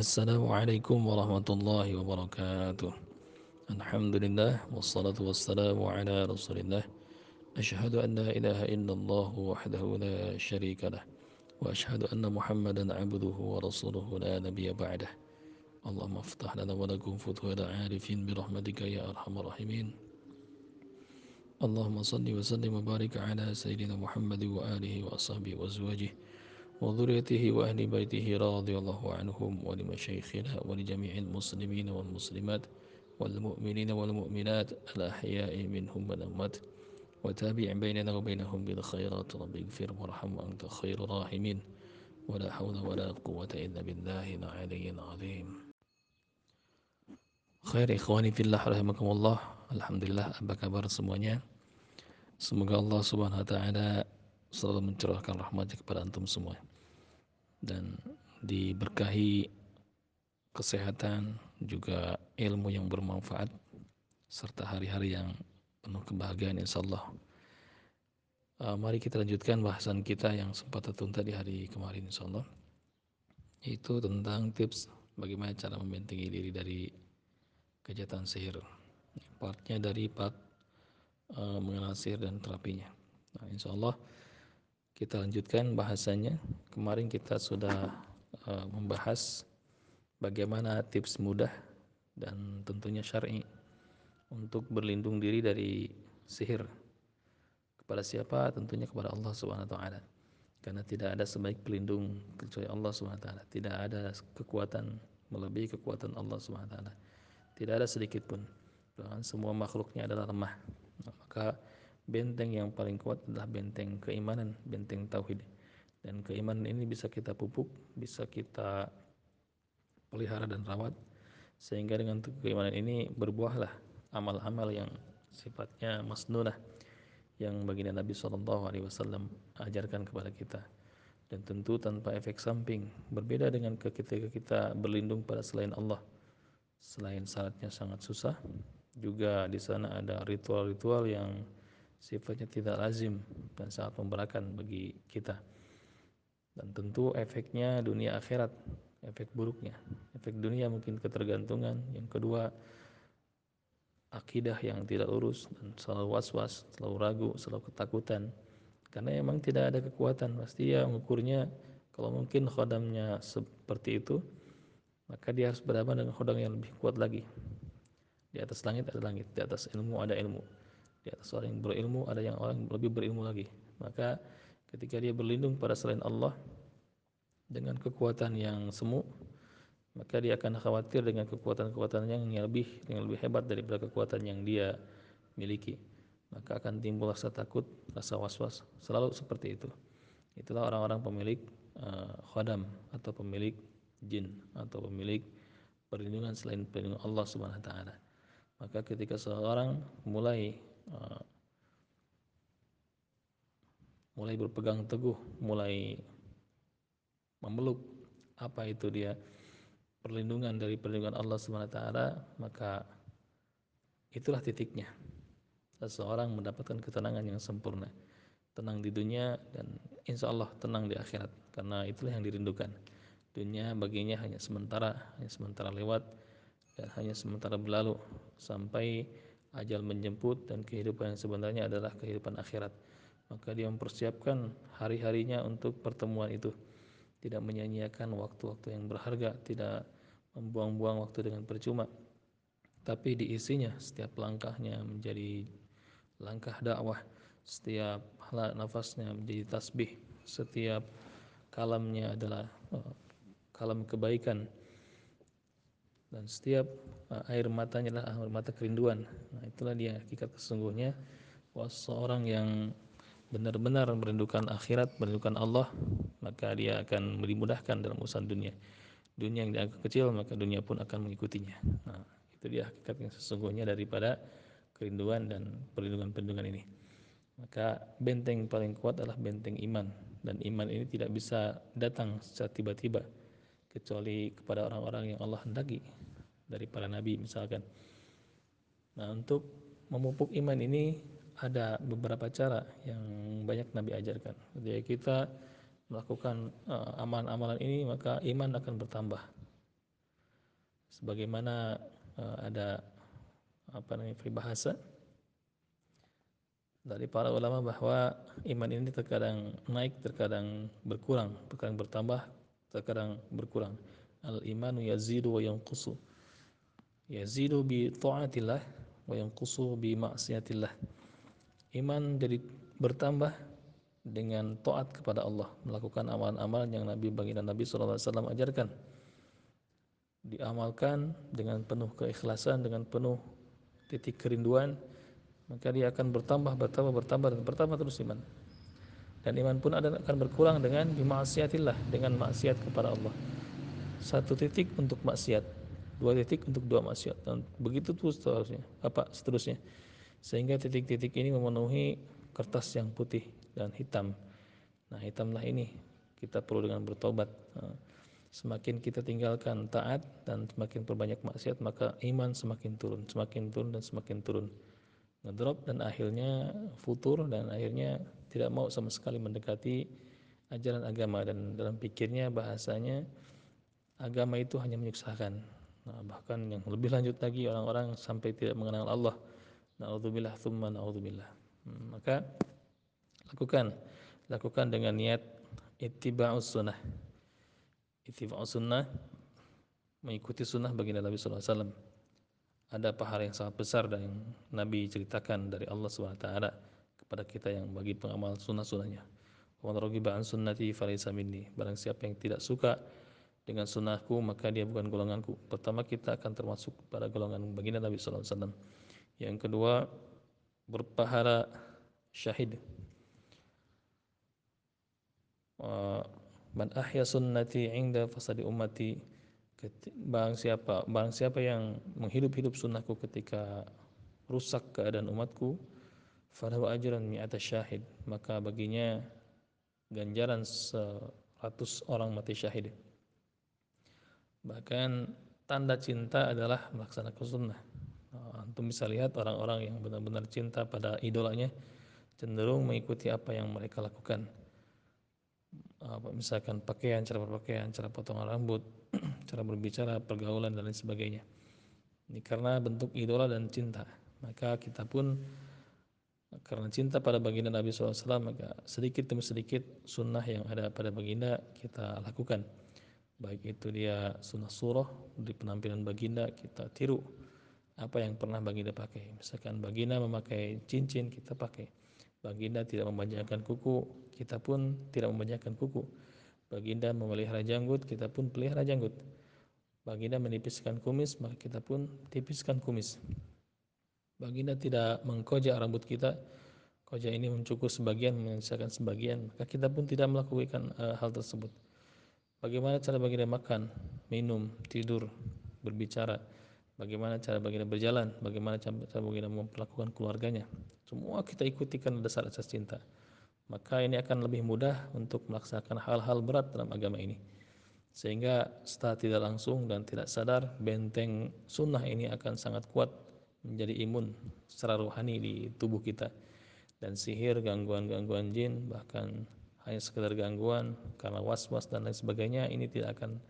السلام عليكم ورحمة الله وبركاته. الحمد لله والصلاة والسلام على رسول الله أشهد أن لا إله إلا الله وحده لا شريك له وأشهد أن محمدا عبده ورسوله لا نبي بعده. اللهم افتح لنا ولكم فتوى العارفين برحمتك يا أرحم الراحمين. اللهم صل وسلم وبارك على سيدنا محمد وآله وأصحابه وأزواجه وذريته وأهل بيته رضي الله عنهم ولمشايخنا ولجميع المسلمين والمسلمات والمؤمنين والمؤمنات الأحياء منهم والأموات وتابع بيننا وبينهم بالخيرات. رب اغفر وارحم وأنت خير الراحمين. ولا حول ولا قوة إلا بالله العلي العظيم. في الله رحمكم الله. Alhamdulillah apa kabar semuanya? Semoga Allah subhanahu wa ta'ala selalu mencurahkan rahmatnya kepada antum semua. Dan diberkahi kesehatan juga ilmu yang bermanfaat serta hari-hari yang penuh kebahagiaan insyaallah. Uh, mari kita lanjutkan bahasan kita yang sempat tertunda di hari kemarin insyaallah. Itu tentang tips bagaimana cara membentengi diri dari kejahatan sihir. Partnya dari part uh, mengenal sihir dan terapinya. Nah insyaallah kita lanjutkan bahasanya. Kemarin kita sudah uh, membahas bagaimana tips mudah dan tentunya syar'i untuk berlindung diri dari sihir. Kepada siapa? Tentunya kepada Allah Subhanahu wa taala. Karena tidak ada sebaik pelindung kecuali Allah Subhanahu wa taala. Tidak ada kekuatan melebihi kekuatan Allah Subhanahu wa taala. Tidak ada sedikit pun. Semua makhluknya adalah lemah. maka benteng yang paling kuat adalah benteng keimanan, benteng tauhid. Dan keimanan ini bisa kita pupuk, bisa kita pelihara dan rawat sehingga dengan keimanan ini berbuahlah amal-amal yang sifatnya masnunah yang baginda Nabi Shallallahu Alaihi Wasallam ajarkan kepada kita dan tentu tanpa efek samping berbeda dengan ketika kita berlindung pada selain Allah selain syaratnya sangat susah juga di sana ada ritual-ritual yang sifatnya tidak lazim dan sangat memberatkan bagi kita. Dan tentu efeknya dunia akhirat, efek buruknya. Efek dunia mungkin ketergantungan, yang kedua akidah yang tidak lurus dan selalu was-was, selalu ragu, selalu ketakutan. Karena memang tidak ada kekuatan, pasti ya mengukurnya kalau mungkin khodamnya seperti itu, maka dia harus berhadapan dengan khodam yang lebih kuat lagi. Di atas langit ada langit, di atas ilmu ada ilmu di atas orang yang berilmu ada yang orang lebih berilmu lagi. Maka ketika dia berlindung pada selain Allah dengan kekuatan yang semu maka dia akan khawatir dengan kekuatan-kekuatan yang lebih yang lebih hebat daripada kekuatan yang dia miliki. Maka akan timbul rasa takut rasa was-was selalu seperti itu. Itulah orang-orang pemilik uh, khodam atau pemilik jin atau pemilik perlindungan selain perlindungan Allah Subhanahu wa taala. Maka ketika seorang mulai Uh, mulai berpegang teguh, mulai memeluk apa itu dia perlindungan dari perlindungan Allah Subhanahu maka itulah titiknya. Seseorang mendapatkan ketenangan yang sempurna. Tenang di dunia dan insya Allah tenang di akhirat. Karena itulah yang dirindukan. Dunia baginya hanya sementara, hanya sementara lewat dan hanya sementara berlalu sampai ajal menjemput dan kehidupan yang sebenarnya adalah kehidupan akhirat. Maka dia mempersiapkan hari-harinya untuk pertemuan itu. Tidak menyanyiakan waktu-waktu yang berharga, tidak membuang-buang waktu dengan percuma. Tapi diisinya setiap langkahnya menjadi langkah dakwah, setiap nafasnya menjadi tasbih, setiap kalamnya adalah uh, kalam kebaikan dan setiap uh, air matanya adalah air mata kerinduan. Nah, itulah dia hakikat sesungguhnya bahwa seorang yang benar-benar merindukan akhirat, merindukan Allah, maka dia akan dimudahkan dalam urusan dunia. Dunia yang dianggap kecil, maka dunia pun akan mengikutinya. Nah, itu dia hakikat yang sesungguhnya daripada kerinduan dan perlindungan-perlindungan ini. Maka benteng paling kuat adalah benteng iman dan iman ini tidak bisa datang secara tiba-tiba kecuali kepada orang-orang yang Allah hendaki dari para nabi misalkan. Nah, untuk memupuk iman ini ada beberapa cara yang banyak nabi ajarkan. Jadi kita melakukan uh, amalan-amalan ini maka iman akan bertambah. sebagaimana uh, ada apa namanya peribahasa dari para ulama bahwa iman ini terkadang naik, terkadang berkurang, terkadang bertambah, terkadang berkurang. Al imanu yazidu wa yanqusu. Yazidu bi ta'atillah wa yanqusu bi maksiatillah. Iman jadi bertambah dengan taat kepada Allah, melakukan amalan-amalan yang Nabi baginda Nabi SAW ajarkan. Diamalkan dengan penuh keikhlasan, dengan penuh titik kerinduan, maka dia akan bertambah bertambah bertambah dan bertambah terus iman dan iman pun akan berkurang dengan bimaksiatillah dengan maksiat kepada Allah satu titik untuk maksiat dua titik untuk dua maksiat. Dan begitu terus seterusnya apa seterusnya. Sehingga titik-titik ini memenuhi kertas yang putih dan hitam. Nah hitamlah ini. Kita perlu dengan bertobat. Semakin kita tinggalkan taat dan semakin perbanyak maksiat maka iman semakin turun. Semakin turun dan semakin turun. Ngedrop dan akhirnya futur dan akhirnya tidak mau sama sekali mendekati ajaran agama. Dan dalam pikirnya bahasanya agama itu hanya menyusahkan nah, bahkan yang lebih lanjut lagi orang-orang sampai tidak mengenal Allah naudzubillah thumma naudzubillah hmm, maka lakukan lakukan dengan niat ittiba'us sunnah ittiba'us sunnah mengikuti sunnah baginda Nabi sallallahu alaihi wasallam ada pahala yang sangat besar dan yang Nabi ceritakan dari Allah SWT kepada kita yang bagi pengamal sunnah-sunnahnya. Wa ba'an sunnati falaysa minni. Barang siapa yang tidak suka dengan sunnahku maka dia bukan golonganku. Pertama kita akan termasuk pada golongan baginda Nabi SAW. Yang kedua berpahala syahid. Man ahya sunnati inda fasadi ummati Barang siapa, barang siapa yang menghidup-hidup sunnahku ketika rusak keadaan umatku, falahu ajran mi'ata syahid, maka baginya ganjaran seratus orang mati syahid. Bahkan tanda cinta adalah melaksanakan sunnah. Nah, antum bisa lihat orang-orang yang benar-benar cinta pada idolanya cenderung mengikuti apa yang mereka lakukan. Misalkan pakaian, cara berpakaian, cara potongan rambut, cara berbicara, pergaulan dan lain sebagainya. Ini karena bentuk idola dan cinta. Maka kita pun karena cinta pada baginda Nabi SAW maka sedikit demi sedikit sunnah yang ada pada baginda kita lakukan. Baik itu dia sunnah surah di penampilan baginda kita tiru apa yang pernah baginda pakai. Misalkan baginda memakai cincin kita pakai. Baginda tidak memanjangkan kuku, kita pun tidak memanjangkan kuku. Baginda memelihara janggut, kita pun pelihara janggut. Baginda menipiskan kumis, maka kita pun tipiskan kumis. Baginda tidak mengkojak rambut kita, kojak ini mencukur sebagian, menyisakan sebagian, maka kita pun tidak melakukan uh, hal tersebut. Bagaimana cara baginda makan, minum, tidur, berbicara, bagaimana cara baginda berjalan, bagaimana cara baginda memperlakukan keluarganya. Semua kita ikuti karena dasar asas cinta. Maka ini akan lebih mudah untuk melaksanakan hal-hal berat dalam agama ini sehingga setelah tidak langsung dan tidak sadar benteng sunnah ini akan sangat kuat menjadi imun secara rohani di tubuh kita dan sihir gangguan-gangguan jin bahkan hanya sekedar gangguan karena was-was dan lain sebagainya ini tidak akan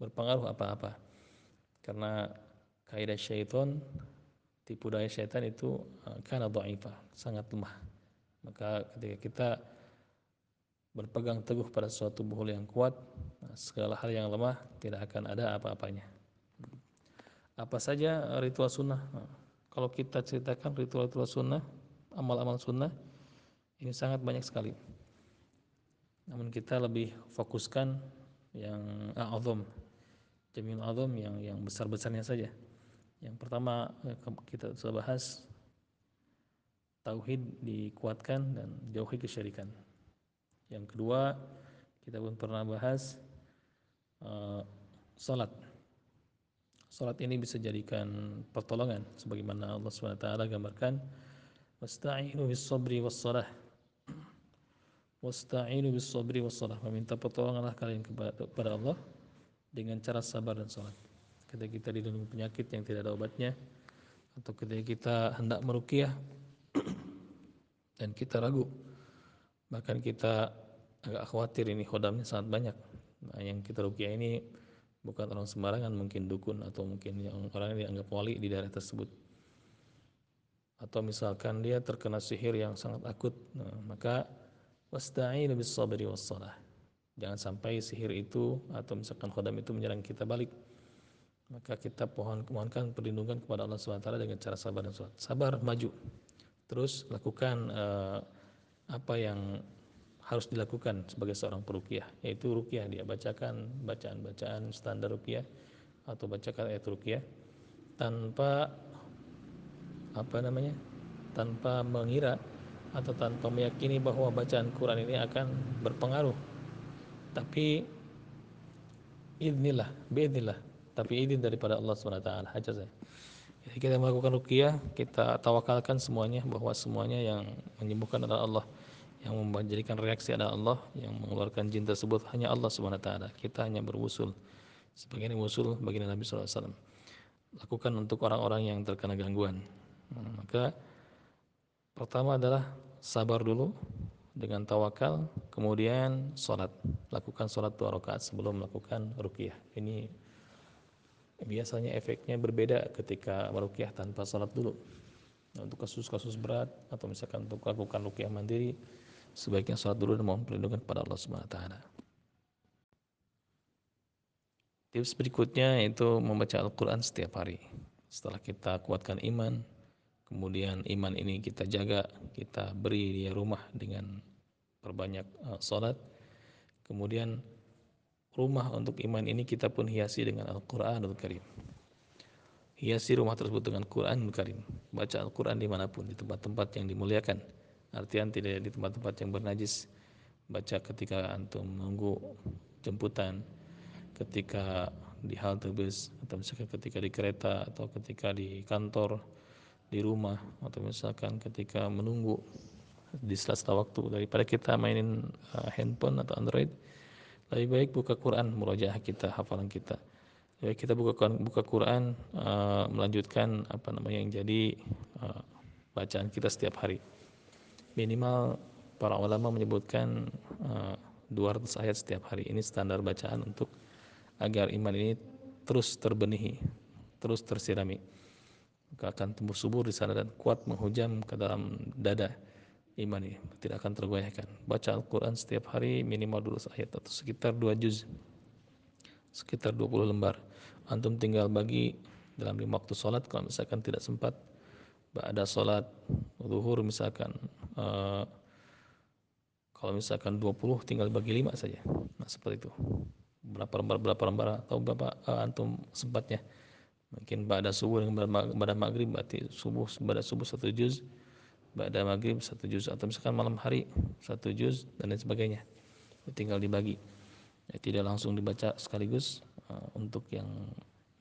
berpengaruh apa-apa karena kaidah syaitan tipu daya syaitan itu eh, karena dhaifah sangat lemah maka ketika kita berpegang teguh pada suatu buhul yang kuat, nah, segala hal yang lemah tidak akan ada apa-apanya. Apa saja ritual sunnah? Nah, kalau kita ceritakan ritual-ritual sunnah, amal-amal sunnah, ini sangat banyak sekali. Namun kita lebih fokuskan yang a'adham, jami'ul azam yang yang besar-besarnya saja. Yang pertama eh, kita sudah bahas tauhid dikuatkan dan jauhi kesyirikan. Yang kedua, kita pun pernah bahas uh, salat. Salat ini bisa jadikan pertolongan sebagaimana Allah SWT gambarkan wasta'inu bis sabri was salah wasta'inu bis sabri was salah meminta pertolonganlah kalian kepada Allah dengan cara sabar dan salat. Ketika kita dilindungi penyakit yang tidak ada obatnya atau ketika kita hendak meruqyah dan kita ragu bahkan kita agak khawatir ini khodamnya sangat banyak. Nah, yang kita rukyah ini bukan orang sembarangan mungkin dukun atau mungkin yang orang yang dianggap wali di daerah tersebut. Atau misalkan dia terkena sihir yang sangat akut nah, maka wasta'inu bis sabri was salah jangan sampai sihir itu atau misalkan khodam itu menyerang kita balik. Maka kita pohon mohonkan perlindungan kepada Allah SWT dengan cara sabar dan sholat. Sabar maju. Terus lakukan uh, apa yang harus dilakukan sebagai seorang perukiah yaitu rukiah dia. Bacakan bacaan-bacaan standar rukiah atau bacakan ayat rukiah tanpa apa namanya tanpa mengira atau tanpa meyakini bahwa bacaan Quran ini akan berpengaruh tapi inilah biidnillah tapi izin daripada Allah SWT hajar saya jadi kita melakukan rukiah kita tawakalkan semuanya bahwa semuanya yang menyembuhkan adalah Allah yang menjadikan reaksi adalah Allah yang mengeluarkan jin tersebut hanya Allah taala. Kita hanya berwusul. Sebagian wusul bagi Nabi sallallahu alaihi wasallam. Lakukan untuk orang-orang yang terkena gangguan. Maka pertama adalah sabar dulu dengan tawakal, kemudian sholat. Lakukan sholat dua rakaat sebelum melakukan rukyah. Ini biasanya efeknya berbeda ketika merukyah tanpa sholat dulu. Nah, untuk kasus-kasus berat atau misalkan untuk lakukan rukyah mandiri sebaiknya sholat dulu dan mohon perlindungan kepada Allah Subhanahu wa taala. Tips berikutnya yaitu membaca Al-Qur'an setiap hari. Setelah kita kuatkan iman, kemudian iman ini kita jaga, kita beri di rumah dengan perbanyak uh, salat. Kemudian rumah untuk iman ini kita pun hiasi dengan Al-Qur'anul Karim. Hiasi rumah tersebut dengan Quranul Karim. Baca Al-Quran di mana pun, di tempat-tempat yang dimuliakan artian tidak di tempat-tempat yang bernajis baca ketika antum menunggu jemputan ketika di halte bus atau misalkan ketika di kereta atau ketika di kantor di rumah atau misalkan ketika menunggu di sela-sela waktu daripada kita mainin uh, handphone atau android lebih baik buka Quran murojaah kita hafalan kita lebih kita buka buka Quran uh, melanjutkan apa namanya yang jadi uh, bacaan kita setiap hari minimal para ulama menyebutkan eh, 200 ayat setiap hari. Ini standar bacaan untuk agar iman ini terus terbenihi, terus tersirami. Maka akan tumbuh subur di sana dan kuat menghujam ke dalam dada iman ini, tidak akan tergoyahkan. Baca Al-Quran setiap hari minimal 200 ayat atau sekitar 2 juz, sekitar 20 lembar. Antum tinggal bagi dalam lima waktu sholat kalau misalkan tidak sempat. Ada sholat zuhur misalkan uh, kalau misalkan 20 tinggal bagi 5 saja. Nah seperti itu. Berapa lembar berapa lembar atau berapa uh, antum sempatnya mungkin pada subuh dengan pada maghrib berarti subuh pada subuh satu juz pada maghrib satu juz atau misalkan malam hari satu juz dan lain sebagainya. Tinggal dibagi. Ya, tidak langsung dibaca sekaligus uh, untuk yang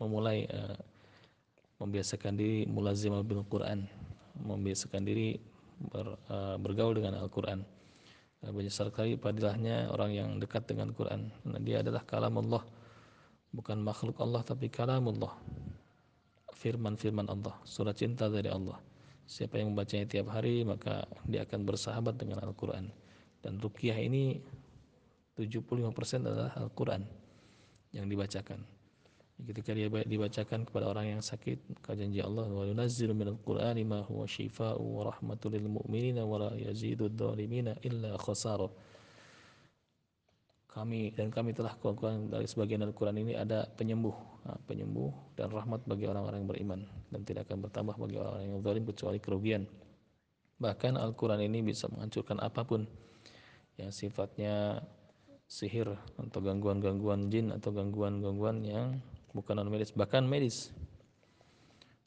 memulai uh, membiasakan diri mulazim bil Quran. Membiasakan diri ber, uh, bergaul dengan Al-Quran. Banyak sekali padilahnya orang yang dekat dengan Quran. Karena dia adalah kalam Allah bukan makhluk Allah tapi kalam Allah firman-firman Allah surat cinta dari Allah. Siapa yang membacanya tiap hari maka dia akan bersahabat dengan Al-Quran. Dan rukyah ini 75% adalah Al-Quran yang dibacakan. Ketika dia dibacakan kepada orang yang sakit maka janji Allah wa yunazzilu minal qur'ani ma huwa shifaa'u wa rahmatul lil mu'minina wa la yazidu dhalimina illa khasara kami dan kami telah kuatkan dari sebagian Al-Quran ini ada penyembuh penyembuh dan rahmat bagi orang-orang yang beriman dan tidak akan bertambah bagi orang yang zalim kecuali kerugian. Bahkan Al-Quran ini bisa menghancurkan apa pun yang sifatnya sihir atau gangguan-gangguan jin atau gangguan-gangguan yang bukan non medis bahkan medis.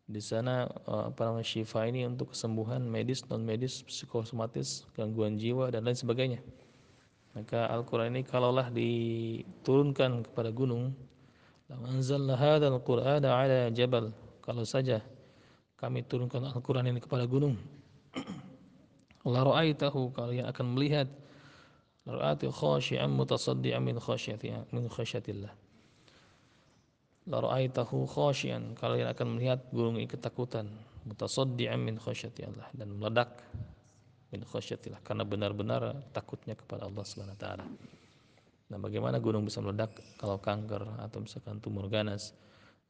Di sana eh, namanya syifa ini untuk kesembuhan medis non medis psikosomatis gangguan jiwa dan lain sebagainya maka Al-Quran ini kalaulah diturunkan kepada gunung hadzal qur'ana ala jabal kalau saja kami turunkan Al-Quran ini kepada gunung. La ra'aitahu kalian akan melihat ra'ati khashi'an mutasaddian min khasyatillah min khasyatillah. La ra'aitahu khashian kalian akan melihat gunung ini ketakutan mutasaddian min Allah dan meledak min khasyatillah karena benar-benar takutnya kepada Allah Subhanahu wa taala. Nah, bagaimana gunung bisa meledak kalau kanker atau misalkan tumor ganas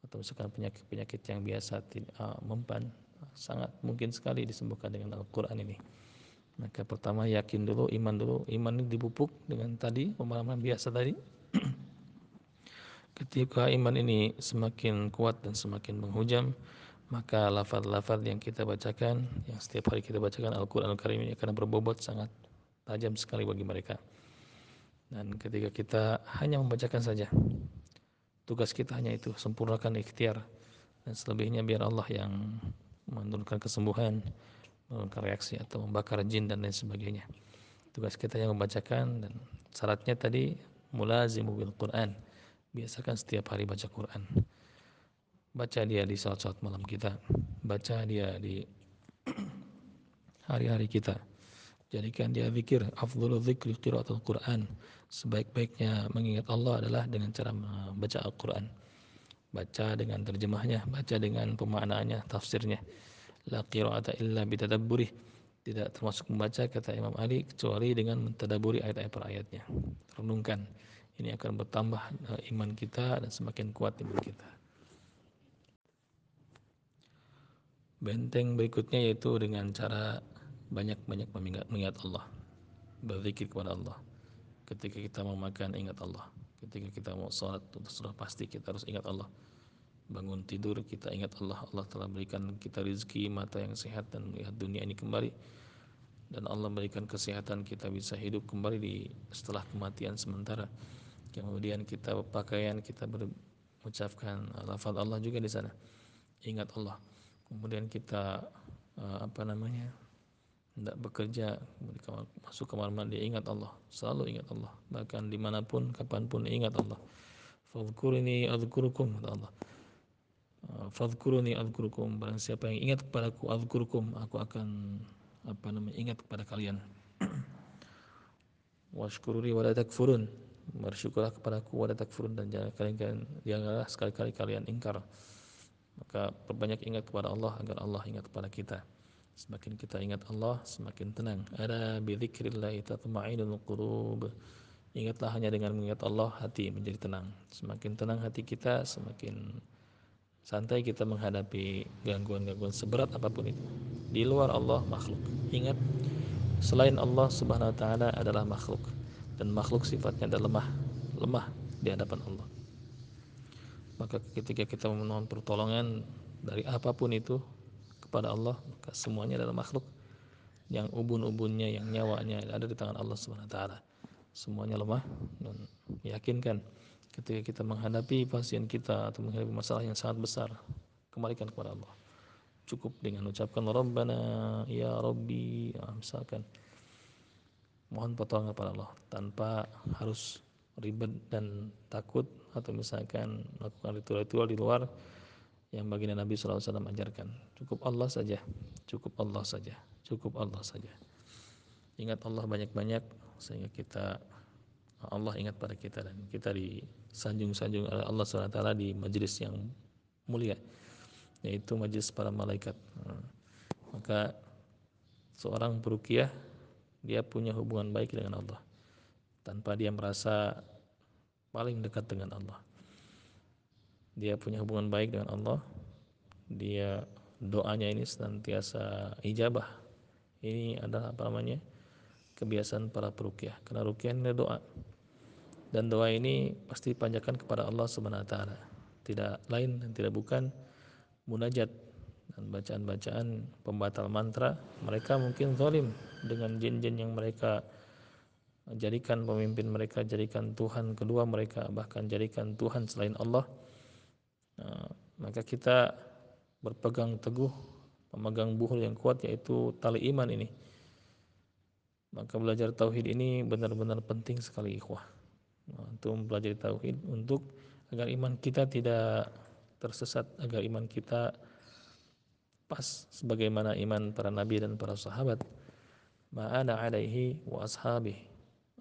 atau misalkan penyakit-penyakit yang biasa uh, mempan sangat mungkin sekali disembuhkan dengan Al-Quran ini. Maka pertama yakin dulu, iman dulu. Iman ini dipupuk dengan tadi pemahaman biasa tadi. Ketika iman ini semakin kuat dan semakin menghujam, maka lafaz-lafaz yang kita bacakan, yang setiap hari kita bacakan Al-Quran Al-Karim ini akan berbobot sangat tajam sekali bagi mereka. Dan ketika kita hanya membacakan saja, tugas kita hanya itu, sempurnakan ikhtiar. Dan selebihnya biar Allah yang menurunkan kesembuhan, menurunkan reaksi atau membakar jin dan lain sebagainya. Tugas kita yang membacakan dan syaratnya tadi mulazimu bil Quran. Biasakan setiap hari baca Quran. Baca dia di saat-saat malam kita. Baca dia di hari-hari kita. Jadikan dia zikir afdhalu dzikri qiraatul Quran. Sebaik-baiknya mengingat Allah adalah dengan cara membaca Al-Quran. Baca dengan terjemahnya baca dengan pemaknaannya tafsirnya. La qiraata illa bitadabburi tidak termasuk membaca kata Imam Ali kecuali dengan mentadaburi ayat-ayat per ayatnya. Renungkan ini akan bertambah eh, iman kita dan semakin kuat iman kita benteng berikutnya yaitu dengan cara banyak-banyak mengingat Allah. Berzikir kepada Allah. Ketika kita mau makan ingat Allah. Ketika kita mau sholat sudah pasti kita harus ingat Allah. Bangun tidur kita ingat Allah. Allah telah berikan kita rezeki mata yang sehat dan melihat dunia ini kembali. Dan Allah berikan kesehatan kita bisa hidup kembali di setelah kematian sementara. Kemudian kita pakaian kita mengucapkan lafaz Allah juga di sana. Ingat Allah kemudian kita eh, apa namanya tidak bekerja masuk kamar mandi ingat Allah selalu ingat Allah. Bahkan di mana pun kapan pun ingat Allah. Fadhkuruni adhkurukum kata Allah. Ah, fadhkuruni adhkurukum barang siapa yang ingat kepadaku adhkurukum aku akan apa namanya ingat kepada kalian. Washkuruni wala takfurun bersyukurlah kepadaku wala takfurun dan jangan kalian janganlah sekali-kali kalian ingkar maka perbanyak ingat kepada Allah agar Allah ingat kepada kita Semakin kita ingat Allah, semakin tenang. Ada bidzikrillah tatma'innul qulub. Ingatlah hanya dengan mengingat Allah hati menjadi tenang. Semakin tenang hati kita, semakin santai kita menghadapi gangguan-gangguan seberat apa pun itu. Di luar Allah makhluk. Ingat selain Allah Subhanahu wa taala adalah makhluk dan makhluk sifatnya adalah lemah, lemah di hadapan Allah. Maka ketika kita memohon pertolongan dari apa pun itu, kepada Allah maka semuanya adalah makhluk yang ubun-ubunnya yang nyawanya ada di tangan Allah Subhanahu taala. Semuanya lemah dan yakinkan ketika kita menghadapi pasien kita atau menghadapi masalah yang sangat besar, kembalikan kepada Allah. Cukup dengan ucapkan Rabbana ya Rabbi, ya, misalkan mohon pertolongan kepada Allah tanpa harus ribet dan takut atau misalkan melakukan ritual-ritual di luar yang baginda Nabi SAW ajarkan. Cukup Allah saja, cukup Allah saja, cukup Allah saja. Ingat Allah banyak-banyak sehingga kita Allah ingat pada kita dan kita disanjung-sanjung oleh Allah SWT di majelis yang mulia yaitu majelis para malaikat. Maka seorang perukiah dia punya hubungan baik dengan Allah tanpa dia merasa paling dekat dengan Allah. Dia punya hubungan baik dengan Allah. Dia doanya ini senantiasa ijabah. Ini adalah apa namanya? Kebiasaan para perukyah karena rukyah ini doa. Dan doa ini pasti dipanjatkan kepada Allah Subhanahu tidak lain dan tidak bukan munajat dan bacaan-bacaan pembatal mantra. Mereka mungkin zalim dengan jin-jin yang mereka jadikan pemimpin mereka jadikan Tuhan kedua mereka bahkan jadikan Tuhan selain Allah. Nah, maka kita berpegang teguh memegang buhul yang kuat yaitu tali iman ini. Maka belajar tauhid ini benar-benar penting sekali ikhwah. Nah, untuk belajar tauhid untuk agar iman kita tidak tersesat agar iman kita pas sebagaimana iman para nabi dan para sahabat. Ma'ana alaihi wa ashabi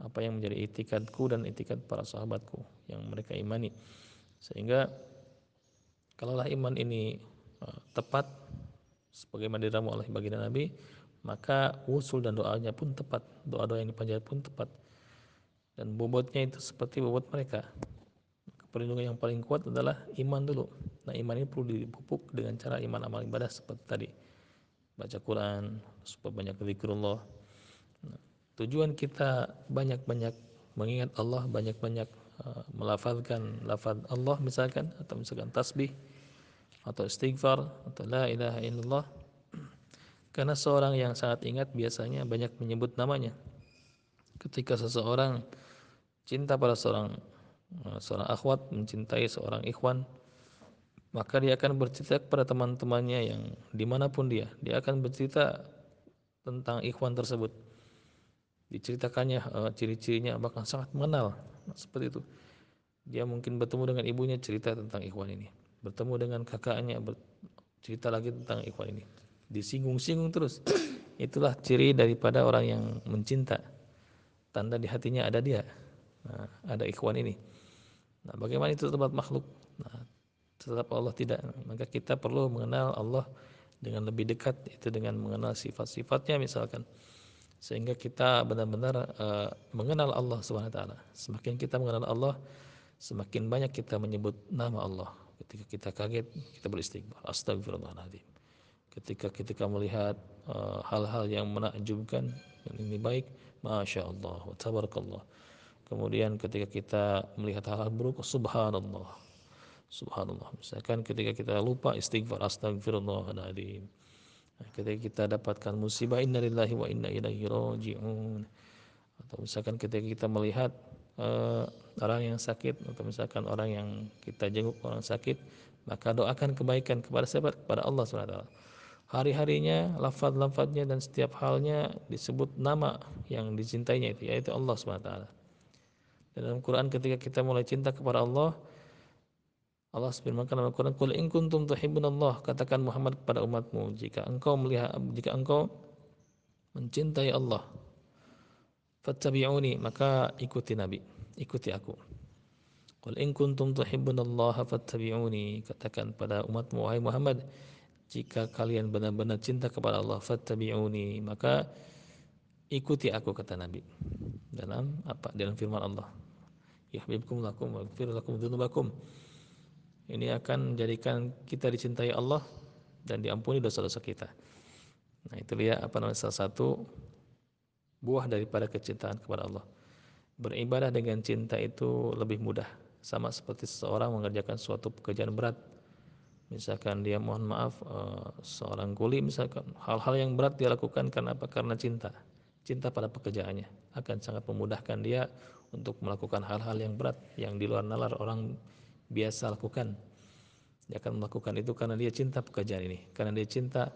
apa yang menjadi itikadku dan itikad para sahabatku yang mereka imani. Sehingga Kalaulah iman ini uh, tepat sebagaimana diramu oleh baginda Nabi, maka usul dan doanya pun tepat, doa-doa yang dipanjatkan pun tepat. dan bobotnya itu seperti bobot mereka. Perlindungan yang paling kuat adalah iman dulu. Nah iman ini perlu dipupuk dengan cara iman amal ibadah seperti tadi. Baca Quran supaya banyak zikrullah tujuan kita banyak-banyak mengingat Allah banyak-banyak uh, melafazkan lafaz Allah misalkan atau misalkan tasbih atau istighfar atau la ilaha illallah. Karena seorang yang sangat ingat biasanya banyak menyebut namanya. Ketika seseorang cinta pada seorang eh, seorang akhwat mencintai seorang ikhwan maka dia akan bercerita kepada teman-temannya yang di mana pun dia dia akan bercerita tentang ikhwan tersebut diceritakannya uh, ciri-cirinya bahkan sangat mengenal. Nah, seperti itu. Dia mungkin bertemu dengan ibunya cerita tentang ikhwan ini. Bertemu dengan kakaknya cerita lagi tentang ikhwan ini. Disinggung-singgung terus. Itulah ciri daripada orang yang mencinta. Tanda di hatinya ada dia. Nah, ada ikhwan ini. Nah bagaimana itu tempat makhluk? Nah, tetap Allah tidak. Maka kita perlu mengenal Allah dengan lebih dekat itu dengan mengenal sifat-sifatnya misalkan sehingga kita benar-benar uh, mengenal Allah taala. Semakin kita mengenal Allah semakin banyak kita menyebut nama Allah. Ketika kita kaget kita beristighfar. Astagfirullahaladzim ketika ketika melihat eh, hal-hal uh, yang menakjubkan dan ini baik masya Allah tabarakallah. Kemudian ketika kita melihat hal-hal buruk subhanallah. Subhanallah. Misalkan ketika kita lupa istighfar astagfirullahaladzim ketika kita dapatkan musibah innalillahi wa inna ilaihi raji'un. Atau misalkan ketika kita melihat uh, orang yang sakit atau misalkan orang yang kita jenguk orang sakit maka doakan kebaikan kepada siapa? Kepada Allah SWT hari-harinya, lafaz-lafaznya dan setiap halnya disebut nama yang dicintainya itu yaitu Allah SWT. Dalam Quran ketika kita mulai cinta kepada Allah, Allah firmankan dalam Quran, "Qul in kuntum Allah katakan Muhammad kepada umatmu, jika engkau melihat jika engkau mencintai Allah, fattabi'uni, maka ikuti Nabi, ikuti aku. Qul in kuntum Allah fattabi'uni, katakan pada umatmu wahai Muhammad, jika kalian benar-benar cinta kepada Allah fattabi'uni maka ikuti aku kata Nabi. Dalam apa? Dalam firman Allah. Yahbibkum lakum wa lakum dzunubakum ini akan menjadikan kita dicintai Allah dan diampuni dosa-dosa kita. Nah itu dia apa namanya salah satu buah daripada kecintaan kepada Allah. Beribadah dengan cinta itu lebih mudah. Sama seperti seseorang mengerjakan suatu pekerjaan berat. Misalkan dia mohon maaf uh, seorang kuli misalkan hal-hal yang berat dia lakukan karena apa? Karena cinta. Cinta pada pekerjaannya akan sangat memudahkan dia untuk melakukan hal-hal yang berat yang di luar nalar orang biasa lakukan. Dia akan melakukan itu karena dia cinta pekerjaan ini karena dia cinta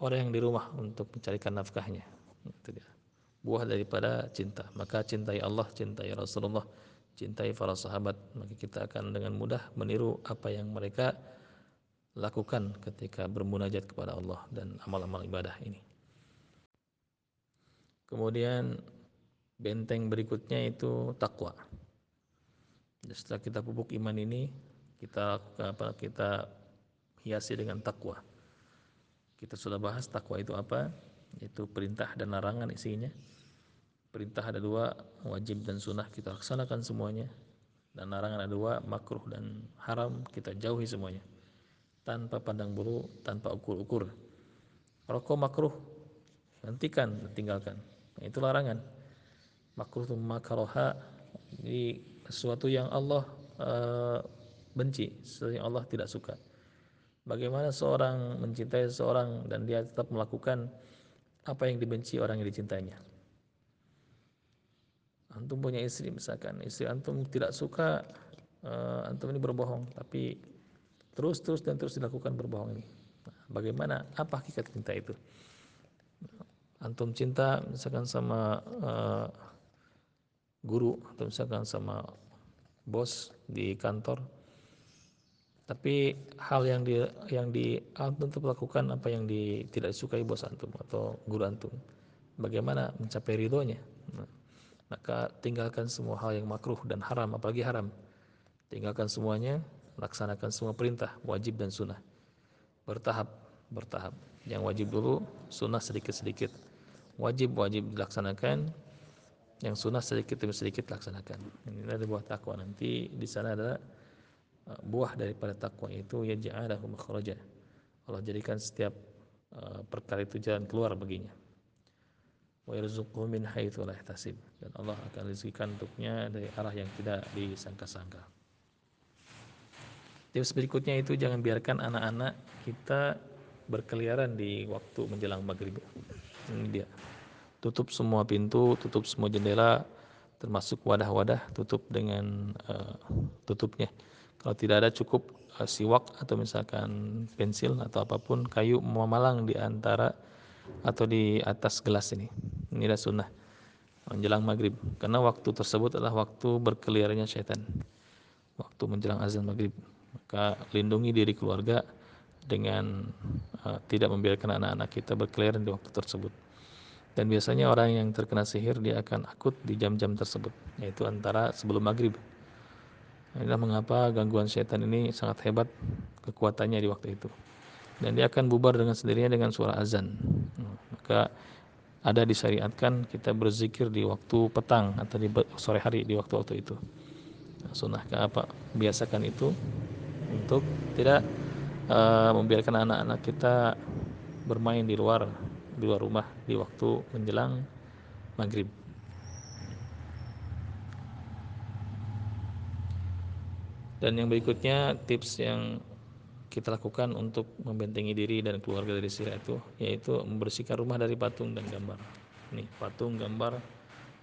orang yang di rumah untuk mencarikan nafkahnya. Itu dia. Buah daripada cinta. Maka cintai Allah cintai Rasulullah cintai para sahabat. Maka kita akan dengan mudah meniru apa yang mereka lakukan ketika bermunajat kepada Allah dan amal-amal ibadah ini. Kemudian benteng berikutnya itu takwa. Setelah kita pupuk iman ini, kita apa kita hiasi dengan takwa. Kita sudah bahas takwa itu apa? Itu perintah dan larangan isinya. Perintah ada dua, wajib dan sunnah kita laksanakan semuanya. Dan larangan ada dua, makruh dan haram kita jauhi semuanya tanpa pandang bulu, tanpa ukur-ukur. Rokok makruh, hentikan, tinggalkan. Nah, itu larangan. Makruh itu makaroha, di sesuatu yang Allah uh, benci, sesuatu yang Allah tidak suka. Bagaimana seorang mencintai seorang dan dia tetap melakukan apa yang dibenci orang yang dicintainya. Antum punya istri misalkan, istri antum tidak suka uh, antum ini berbohong, tapi terus terus dan terus dilakukan berbohong ini nah, bagaimana apa hakikat cinta itu antum cinta misalkan sama uh, guru atau misalkan sama bos di kantor. Tapi hal yang di yang di antum tetap lakukan apa yang di, tidak disukai bos antum atau guru antum? Bagaimana mencapai ridhonya? Nah, maka tinggalkan semua hal yang makruh dan haram apalagi haram. Tinggalkan semuanya laksanakan semua perintah wajib dan sunnah. Bertahap bertahap. Yang wajib dulu sunnah sedikit-sedikit. Wajib wajib dilaksanakan yang sunnah sedikit demi sedikit laksanakan. Ini ada buah takwa. Nanti di sana ada uh, buah daripada takwa itu ya ja'alahu makhraja Allah jadikan setiap uh, perkara itu jalan keluar baginya. Wa yarzuquhu min haitsu la yahtasib. Dan Allah akan rezekikan untuknya dari arah yang tidak disangka-sangka. Tips berikutnya itu jangan biarkan anak-anak kita berkeliaran di waktu menjelang maghrib. Ini dia tutup semua pintu, tutup semua jendela, termasuk wadah-wadah tutup dengan uh, tutupnya. Kalau tidak ada cukup uh, siwak atau misalkan pensil atau apa pun kayu memalang di antara atau di atas gelas ini. Ini adalah sunnah menjelang maghrib karena waktu tersebut adalah waktu berkeliarannya syaitan. Waktu menjelang azan maghrib maka lindungi diri keluarga dengan uh, tidak membiarkan anak-anak kita berkeliaran di waktu tersebut dan biasanya orang yang terkena sihir dia akan akut di jam-jam tersebut yaitu antara sebelum maghrib. Inilah mengapa gangguan setan ini sangat hebat kekuatannya di waktu itu. Dan dia akan bubar dengan sendirinya dengan suara azan. Maka ada disyariatkan kita berzikir di waktu petang atau di sore hari di waktu-waktu itu. Sunnah apa? Biasakan itu untuk tidak uh, membiarkan anak-anak kita bermain di luar di luar rumah di waktu menjelang maghrib. Dan yang berikutnya tips yang kita lakukan untuk membentengi diri dan keluarga dari sihir itu yaitu membersihkan rumah dari patung dan gambar. Nih, patung, gambar,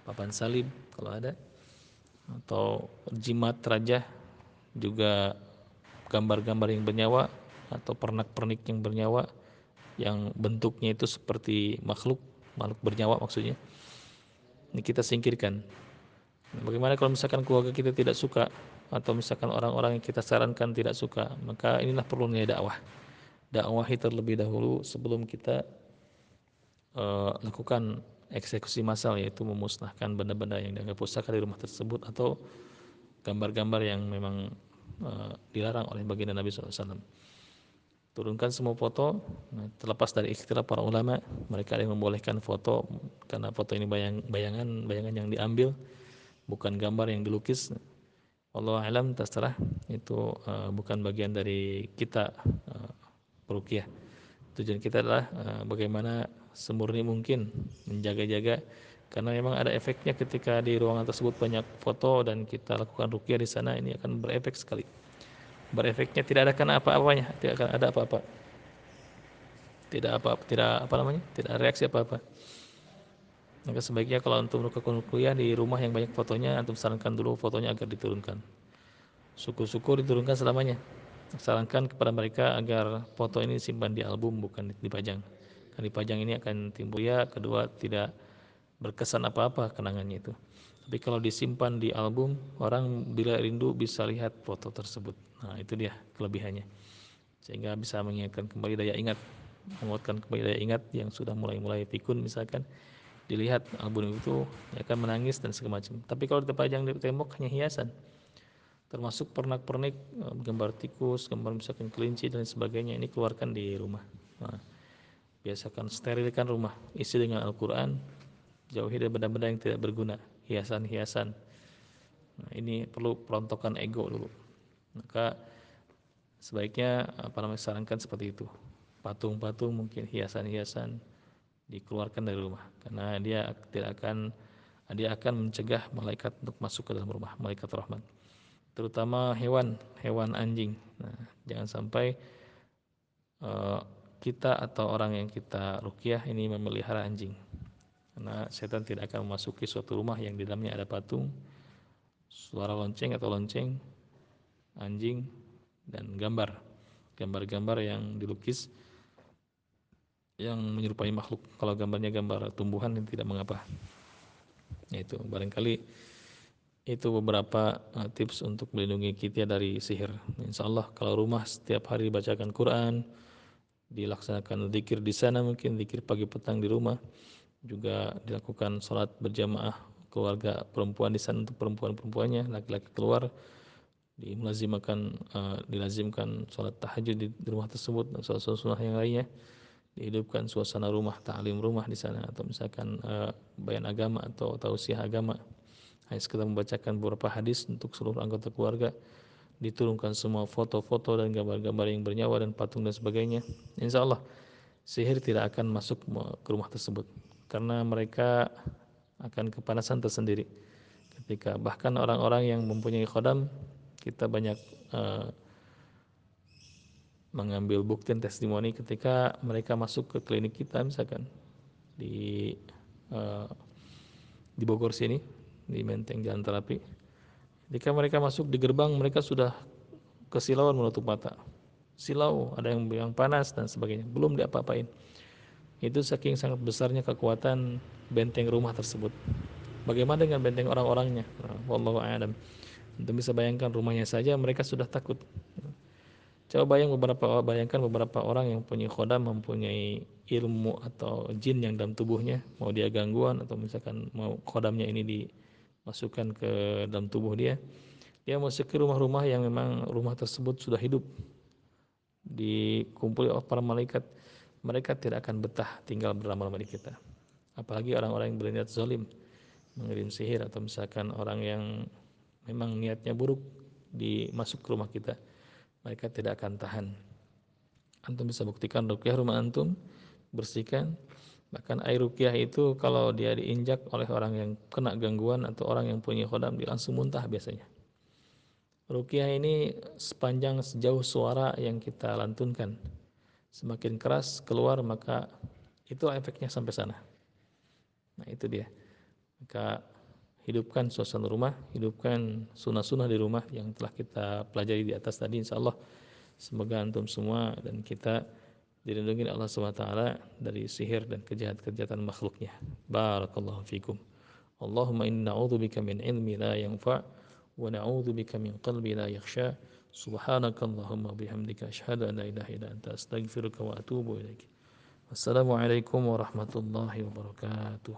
papan salib kalau ada atau jimat raja juga gambar-gambar yang bernyawa atau pernak-pernik yang bernyawa yang bentuknya itu seperti makhluk, makhluk bernyawa maksudnya. Ini kita singkirkan. Bagaimana kalau misalkan keluarga kita tidak suka atau misalkan orang-orang yang kita sarankan tidak suka, maka inilah perlunya dakwah. Dakwahi terlebih dahulu sebelum kita uh, lakukan eksekusi massal yaitu memusnahkan benda-benda yang dianggap pusaka di rumah tersebut atau gambar-gambar yang memang uh, dilarang oleh baginda Nabi SAW turunkan semua foto. Nah, terlepas dari ikhtilaf para ulama mereka ada yang membolehkan foto karena foto ini bayang, bayangan bayangan yang diambil bukan gambar yang dilukis. Allah alam terserah. Itu uh, bukan bagian dari kita uh, perukiah. Tujuan kita adalah uh, bagaimana semurni mungkin menjaga-jaga. Karena memang ada efeknya ketika di ruangan tersebut banyak foto dan kita lakukan rukiah di sana ini akan berefek sekali berefeknya tidak ada kan apa-apanya tidak akan ada apa-apa. Tidak apa tidak apa namanya? Tidak ada reaksi apa-apa. Maka sebaiknya kalau untuk melakukan kuliah di rumah yang banyak fotonya antum sarankan dulu fotonya agar diturunkan. Syukur-syukur diturunkan selamanya. Sarankan kepada mereka agar foto ini simpan di album bukan dipajang karena dipajang ini akan timbul ya kedua tidak berkesan apa-apa kenangannya itu tapi kalau disimpan di album, orang bila rindu bisa lihat foto tersebut. Nah, itu dia kelebihannya. Sehingga bisa mengingatkan kembali daya ingat, menguatkan kembali daya ingat yang sudah mulai-mulai pikun misalkan dilihat album itu akan menangis dan segala macam. Tapi kalau dipajang di tembok hanya hiasan. Termasuk pernak-pernik gambar tikus, gambar misalkan kelinci dan sebagainya ini keluarkan di rumah. Nah, biasakan sterilkan rumah, isi dengan Al-Qur'an, jauhi dari benda-benda yang tidak berguna hiasan-hiasan. Nah, ini perlu perontokan ego dulu. Maka sebaiknya apa namanya sarankan seperti itu. Patung-patung mungkin hiasan-hiasan dikeluarkan dari rumah karena dia tidak akan dia akan mencegah malaikat untuk masuk ke dalam rumah malaikat rahmat terutama hewan hewan anjing nah, jangan sampai uh, kita atau orang yang kita rukyah ini memelihara anjing karena setan tidak akan memasuki suatu rumah yang di dalamnya ada patung, suara lonceng atau lonceng, anjing, dan gambar. Gambar-gambar yang dilukis yang menyerupai makhluk. Kalau gambarnya gambar tumbuhan tidak mengapa. Itu barangkali itu beberapa uh, tips untuk melindungi kita dari sihir. Insya Allah kalau rumah setiap hari dibacakan Quran, dilaksanakan zikir di sana mungkin zikir pagi petang di rumah juga dilakukan sholat berjamaah keluarga perempuan di sana untuk perempuan-perempuannya laki-laki keluar dimelazimakan uh, dilazimkan sholat tahajud di, di rumah tersebut dan sholat sunnah yang lainnya. Dihidupkan suasana rumah ta'lim rumah di sana atau misalkan uh, bayan agama atau tausiah agama. Hanya sekedar membacakan beberapa hadis untuk seluruh anggota keluarga. Diturunkan semua foto-foto dan gambar-gambar yang bernyawa dan patung dan sebagainya. Insya Allah sihir tidak akan masuk ke rumah tersebut karena mereka akan kepanasan tersendiri ketika bahkan orang-orang yang mempunyai khodam kita banyak uh, mengambil bukti dan testimoni ketika mereka masuk ke klinik kita misalkan di uh, di Bogor sini di Menteng Jalan Terapi Ketika mereka masuk di gerbang, mereka sudah kesilauan menutup mata. Silau, ada yang yang panas dan sebagainya. Belum diapa-apain. Itu saking sangat besarnya kekuatan benteng rumah tersebut. Bagaimana dengan benteng orang-orangnya? Wallahu a'lam. Untuk bisa bayangkan rumahnya saja mereka sudah takut. Coba bayang beberapa bayangkan beberapa orang yang punya khodam mempunyai ilmu atau jin yang dalam tubuhnya, mau dia gangguan atau misalkan mau khodamnya ini di masukkan ke dalam tubuh dia dia masuk ke rumah-rumah yang memang rumah tersebut sudah hidup dikumpuli oleh para malaikat mereka tidak akan betah tinggal berlama-lama di kita apalagi orang-orang yang berniat zalim mengirim sihir atau misalkan orang yang memang niatnya buruk di masuk ke rumah kita mereka tidak akan tahan antum bisa buktikan rukyah rumah antum bersihkan Bahkan air rukyah itu kalau dia diinjak oleh orang yang kena gangguan atau orang yang punya khodam dia langsung muntah biasanya. Rukyah ini sepanjang sejauh suara yang kita lantunkan. Semakin keras keluar maka itu efeknya sampai sana. Nah itu dia. Maka hidupkan suasana rumah, hidupkan sunnah-sunnah di rumah yang telah kita pelajari di atas tadi insya Allah. Semoga antum semua dan kita dilindungi Allah SWT dari sihir dan kejahatan-kejahatan makhluknya. Barakallahu fikum. Allahumma inna bika min ilmi la yanfa' wa bika min qalbi la yakhsha. سبحانك اللهم وبحمدك أشهد أن لا إله إلا أنت أستغفرك وأتوب إليك. والسلام عليكم ورحمة الله وبركاته.